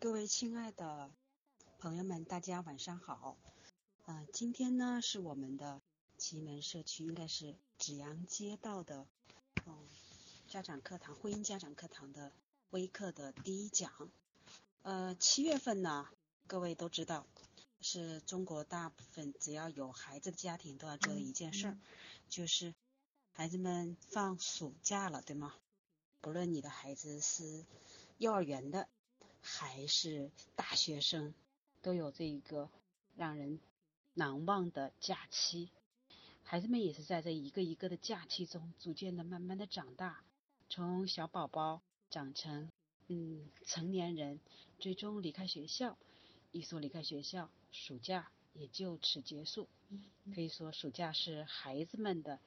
各位亲爱的朋友们，大家晚上好。嗯、今天呢是我们的奇门社区，应该是紫阳街道的嗯家长课堂婚姻家长课堂的微课的第一讲。呃，七月份呢，各位都知道，是中国大部分只要有孩子的家庭都要做的一件事儿，就是孩子们放暑假了，对吗？不论你的孩子是幼儿园的。还是大学生，都有这一个让人难忘的假期。孩子们也是在这一个一个的假期中，逐渐的、慢慢的长大，从小宝宝长成嗯成年人，最终离开学校。一说离开学校，暑假也就此结束。可以说，暑假是孩子们的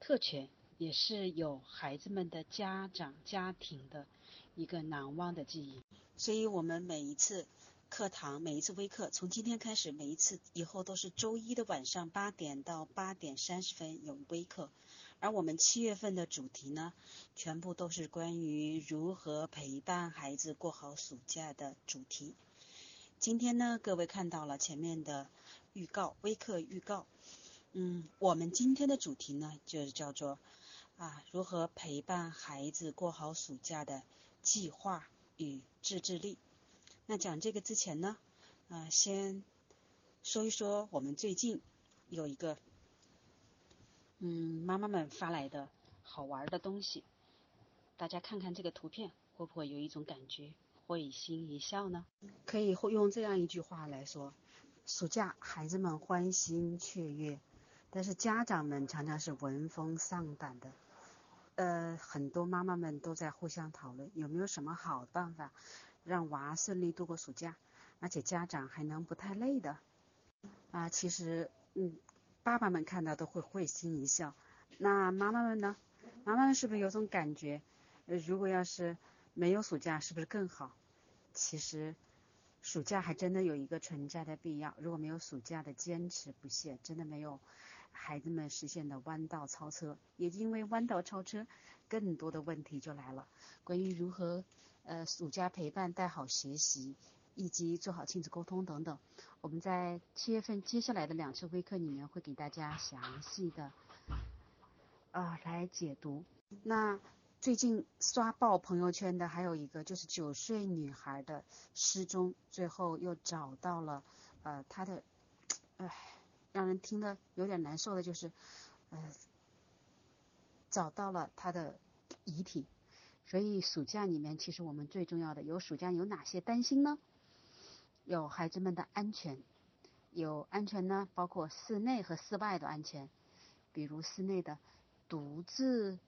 特权，也是有孩子们的家长家庭的一个难忘的记忆。所以，我们每一次课堂，每一次微课，从今天开始，每一次以后都是周一的晚上八点到八点三十分有微课。而我们七月份的主题呢，全部都是关于如何陪伴孩子过好暑假的主题。今天呢，各位看到了前面的预告，微课预告。嗯，我们今天的主题呢，就是叫做啊，如何陪伴孩子过好暑假的计划。与自制力。那讲这个之前呢，呃，先说一说我们最近有一个嗯妈妈们发来的好玩的东西，大家看看这个图片，会不会有一种感觉会心一笑呢？可以用这样一句话来说：暑假孩子们欢欣雀跃，但是家长们常常是闻风丧胆的。呃，很多妈妈们都在互相讨论有没有什么好办法让娃顺利度过暑假，而且家长还能不太累的啊。其实，嗯，爸爸们看到都会会心一笑。那妈妈们呢？妈妈们是不是有种感觉？呃，如果要是没有暑假，是不是更好？其实，暑假还真的有一个存在的必要。如果没有暑假的坚持不懈，真的没有。孩子们实现的弯道超车，也因为弯道超车，更多的问题就来了。关于如何呃暑假陪伴、带好学习，以及做好亲子沟通等等，我们在七月份接下来的两次微课里面会给大家详细的啊来解读。那最近刷爆朋友圈的还有一个就是九岁女孩的失踪，最后又找到了呃她的，唉。让人听得有点难受的就是，呃，找到了他的遗体，所以暑假里面其实我们最重要的有暑假有哪些担心呢？有孩子们的安全，有安全呢，包括室内和室外的安全，比如室内的独自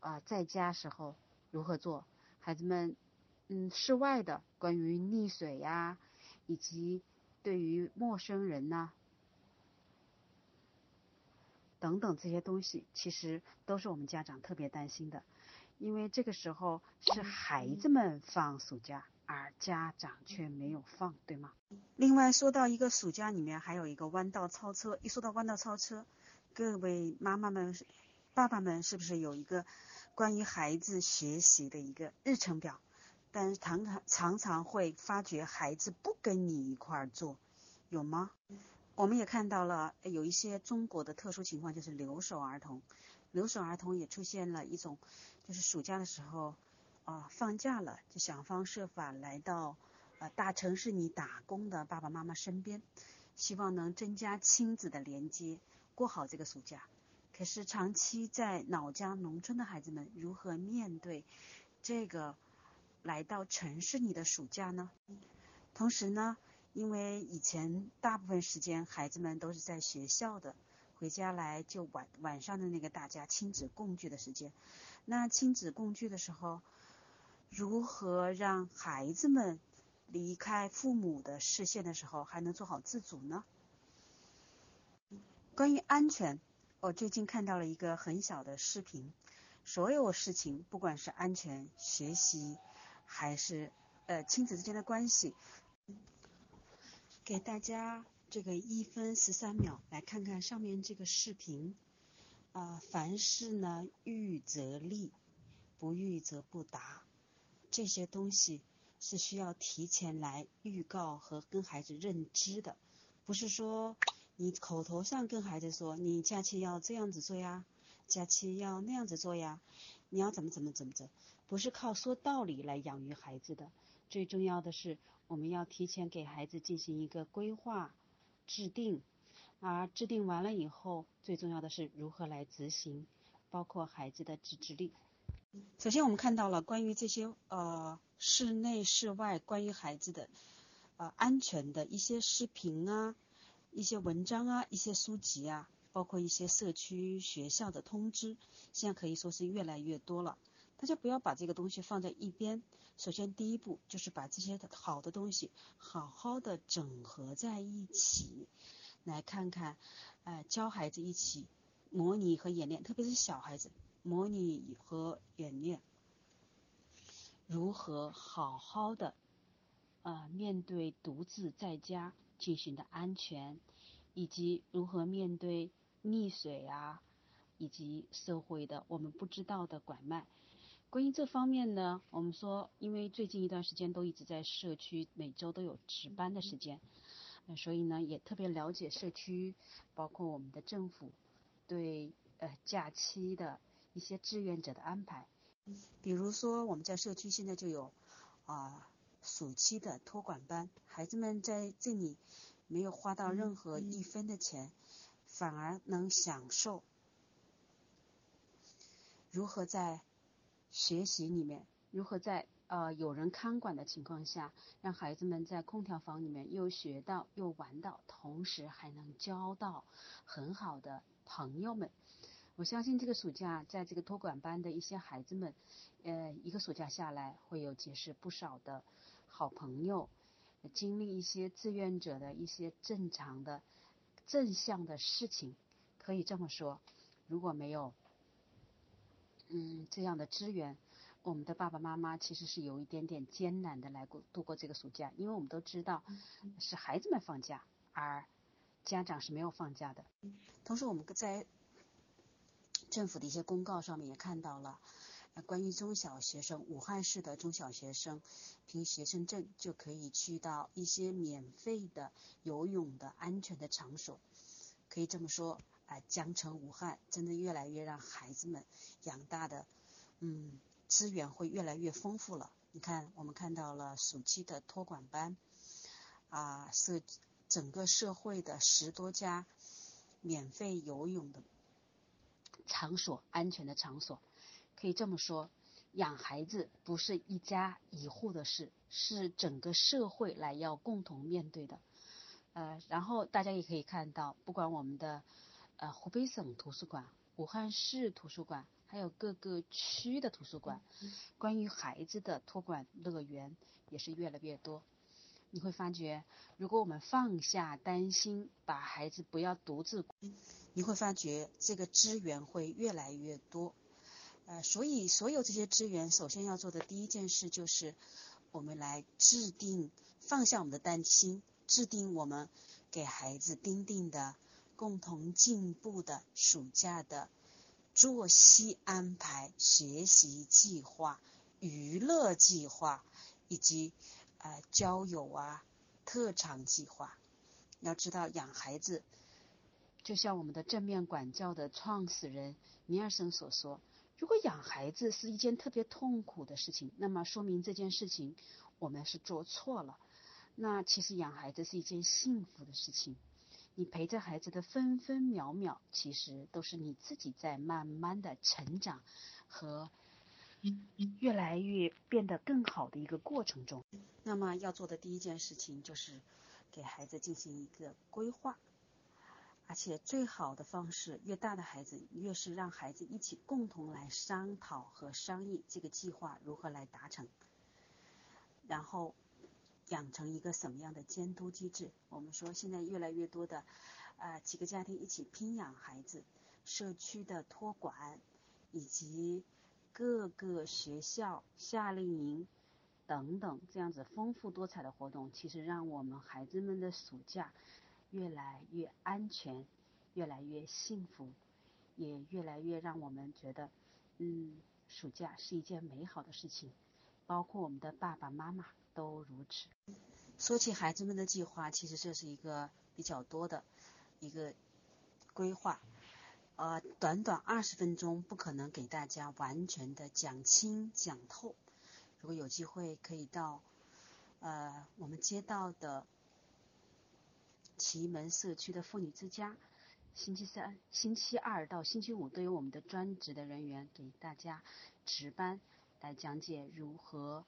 啊在家时候如何做，孩子们嗯室外的关于溺水呀，以及对于陌生人呐。等等这些东西，其实都是我们家长特别担心的，因为这个时候是孩子们放暑假，而家长却没有放，对吗？另外说到一个暑假里面还有一个弯道超车，一说到弯道超车，各位妈妈们、爸爸们是不是有一个关于孩子学习的一个日程表？但是常常常常会发觉孩子不跟你一块儿做，有吗？我们也看到了有一些中国的特殊情况，就是留守儿童。留守儿童也出现了一种，就是暑假的时候啊放假了，就想方设法来到呃大城市里打工的爸爸妈妈身边，希望能增加亲子的连接，过好这个暑假。可是长期在老家农村的孩子们如何面对这个来到城市里的暑假呢？同时呢？因为以前大部分时间孩子们都是在学校的，回家来就晚晚上的那个大家亲子共聚的时间。那亲子共聚的时候，如何让孩子们离开父母的视线的时候还能做好自主呢？关于安全，我最近看到了一个很小的视频，所有事情不管是安全、学习，还是呃亲子之间的关系。给大家这个一分十三秒来看看上面这个视频啊，凡事呢预则立，不预则不达，这些东西是需要提前来预告和跟孩子认知的，不是说你口头上跟孩子说你假期要这样子做呀，假期要那样子做呀，你要怎么怎么怎么着，不是靠说道理来养育孩子的。最重要的是，我们要提前给孩子进行一个规划制定，而制定完了以后，最重要的是如何来执行，包括孩子的自制力。首先，我们看到了关于这些呃室内室外关于孩子的呃安全的一些视频啊、一些文章啊、一些书籍啊，包括一些社区学校的通知，现在可以说是越来越多了。大家不要把这个东西放在一边。首先，第一步就是把这些好的东西好好的整合在一起，来看看，呃，教孩子一起模拟和演练，特别是小孩子。模拟和演练，如何好好的呃面对独自在家进行的安全，以及如何面对溺水啊，以及社会的我们不知道的拐卖。关于这方面呢，我们说，因为最近一段时间都一直在社区每周都有值班的时间，所以呢也特别了解社区，包括我们的政府对呃假期的。一些志愿者的安排，比如说我们在社区现在就有啊暑期的托管班，孩子们在这里没有花到任何一分的钱，反而能享受如何在学习里面，如何在呃有人看管的情况下，让孩子们在空调房里面又学到又玩到，同时还能交到很好的朋友们。我相信这个暑假，在这个托管班的一些孩子们，呃，一个暑假下来，会有结识不少的好朋友，经历一些志愿者的一些正常的正向的事情。可以这么说，如果没有嗯这样的资源，我们的爸爸妈妈其实是有一点点艰难的来过度过这个暑假，因为我们都知道是孩子们放假，而家长是没有放假的。同时，我们在政府的一些公告上面也看到了，关于中小学生，武汉市的中小学生凭学生证就可以去到一些免费的游泳的安全的场所。可以这么说，江城武汉真的越来越让孩子们养大的，嗯，资源会越来越丰富了。你看，我们看到了暑期的托管班，啊，社整个社会的十多家免费游泳的。场所安全的场所，可以这么说，养孩子不是一家一户的事，是整个社会来要共同面对的。呃，然后大家也可以看到，不管我们的呃湖北省图书馆、武汉市图书馆，还有各个区的图书馆，关于孩子的托管乐园也是越来越多。你会发觉，如果我们放下担心，把孩子不要独自。你会发觉这个资源会越来越多，呃，所以所有这些资源，首先要做的第一件事就是，我们来制定，放下我们的担心，制定我们给孩子定定的共同进步的暑假的作息安排、学习计划、娱乐计划以及呃交友啊特长计划。要知道养孩子。就像我们的正面管教的创始人尼尔森所说，如果养孩子是一件特别痛苦的事情，那么说明这件事情我们是做错了。那其实养孩子是一件幸福的事情，你陪着孩子的分分秒秒，其实都是你自己在慢慢的成长和越来越变得更好的一个过程中。那么要做的第一件事情就是给孩子进行一个规划。而且最好的方式，越大的孩子，越是让孩子一起共同来商讨和商议这个计划如何来达成，然后养成一个什么样的监督机制。我们说现在越来越多的啊几个家庭一起拼养孩子，社区的托管，以及各个学校夏令营等等这样子丰富多彩的活动，其实让我们孩子们的暑假。越来越安全，越来越幸福，也越来越让我们觉得，嗯，暑假是一件美好的事情。包括我们的爸爸妈妈，都如此。说起孩子们的计划，其实这是一个比较多的一个规划，呃，短短二十分钟不可能给大家完全的讲清讲透。如果有机会，可以到呃我们街道的奇门社区的妇女之家，星期三、星期二到星期五都有我们的专职的人员给大家值班来讲解如何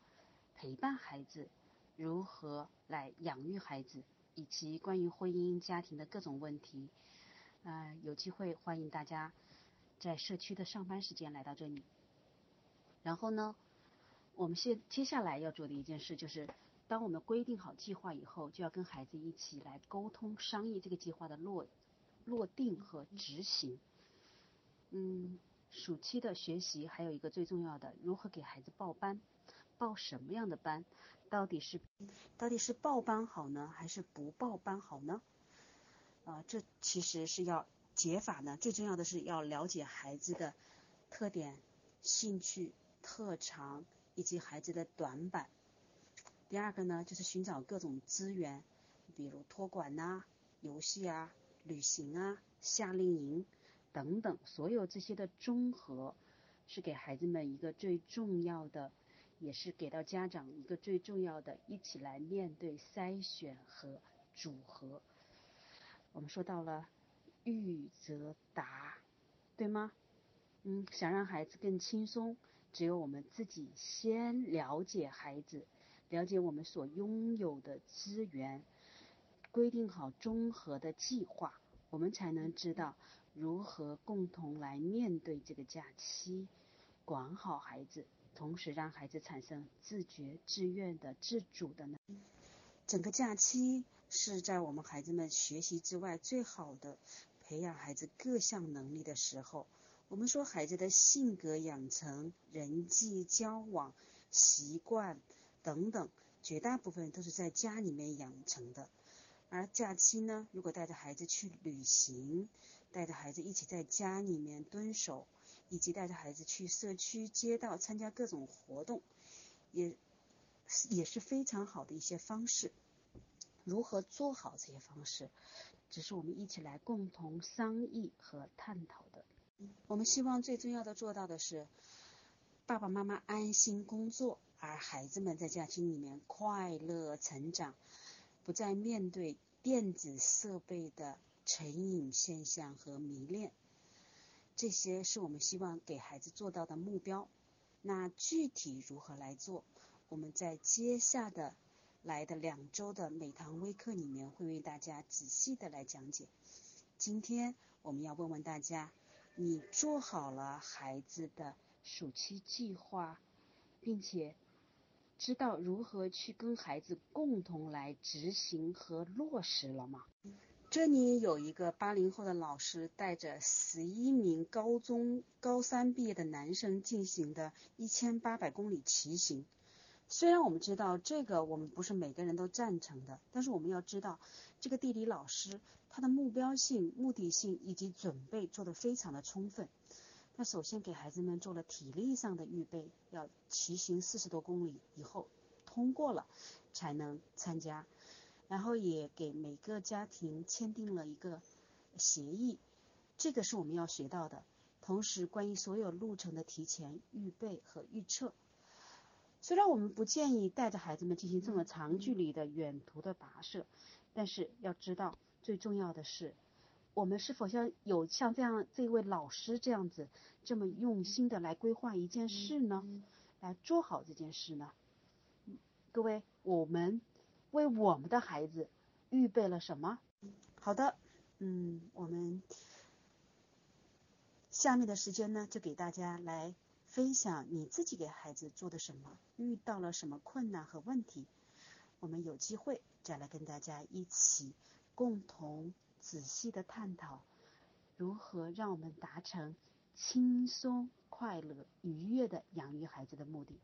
陪伴孩子。如何来养育孩子，以及关于婚姻家庭的各种问题，呃，有机会欢迎大家在社区的上班时间来到这里。然后呢，我们现接下来要做的一件事就是，当我们规定好计划以后，就要跟孩子一起来沟通商议这个计划的落落定和执行。嗯，暑期的学习还有一个最重要的，如何给孩子报班。报什么样的班？到底是到底是报班好呢，还是不报班好呢？啊，这其实是要解法呢。最重要的是要了解孩子的特点、兴趣、特长以及孩子的短板。第二个呢，就是寻找各种资源，比如托管呐、游戏啊、旅行啊、夏令营等等，所有这些的综合，是给孩子们一个最重要的。也是给到家长一个最重要的，一起来面对筛选和组合。我们说到了育则达，对吗？嗯，想让孩子更轻松，只有我们自己先了解孩子，了解我们所拥有的资源，规定好综合的计划，我们才能知道如何共同来面对这个假期，管好孩子。同时让孩子产生自觉、自愿的、自主的能力。整个假期是在我们孩子们学习之外最好的培养孩子各项能力的时候。我们说孩子的性格养成、人际交往、习惯等等，绝大部分都是在家里面养成的。而假期呢，如果带着孩子去旅行，带着孩子一起在家里面蹲守。以及带着孩子去社区、街道参加各种活动，也也是非常好的一些方式。如何做好这些方式，只是我们一起来共同商议和探讨的。我们希望最重要的做到的是，爸爸妈妈安心工作，而孩子们在假期里面快乐成长，不再面对电子设备的成瘾现象和迷恋。这些是我们希望给孩子做到的目标。那具体如何来做，我们在接下的来的两周的美堂微课里面会为大家仔细的来讲解。今天我们要问问大家：你做好了孩子的暑期计划，并且知道如何去跟孩子共同来执行和落实了吗？这里有一个八零后的老师带着十一名高中高三毕业的男生进行的一千八百公里骑行。虽然我们知道这个我们不是每个人都赞成的，但是我们要知道这个地理老师他的目标性、目的性以及准备做得非常的充分。那首先给孩子们做了体力上的预备，要骑行四十多公里以后通过了才能参加。然后也给每个家庭签订了一个协议，这个是我们要学到的。同时，关于所有路程的提前预备和预测，虽然我们不建议带着孩子们进行这么长距离的远途的跋涉，但是要知道，最重要的是，我们是否像有像这样这位老师这样子这么用心的来规划一件事呢？来做好这件事呢？各位，我们。为我们的孩子预备了什么？好的，嗯，我们下面的时间呢，就给大家来分享你自己给孩子做的什么，遇到了什么困难和问题。我们有机会再来跟大家一起共同仔细的探讨，如何让我们达成轻松、快乐、愉悦的养育孩子的目的。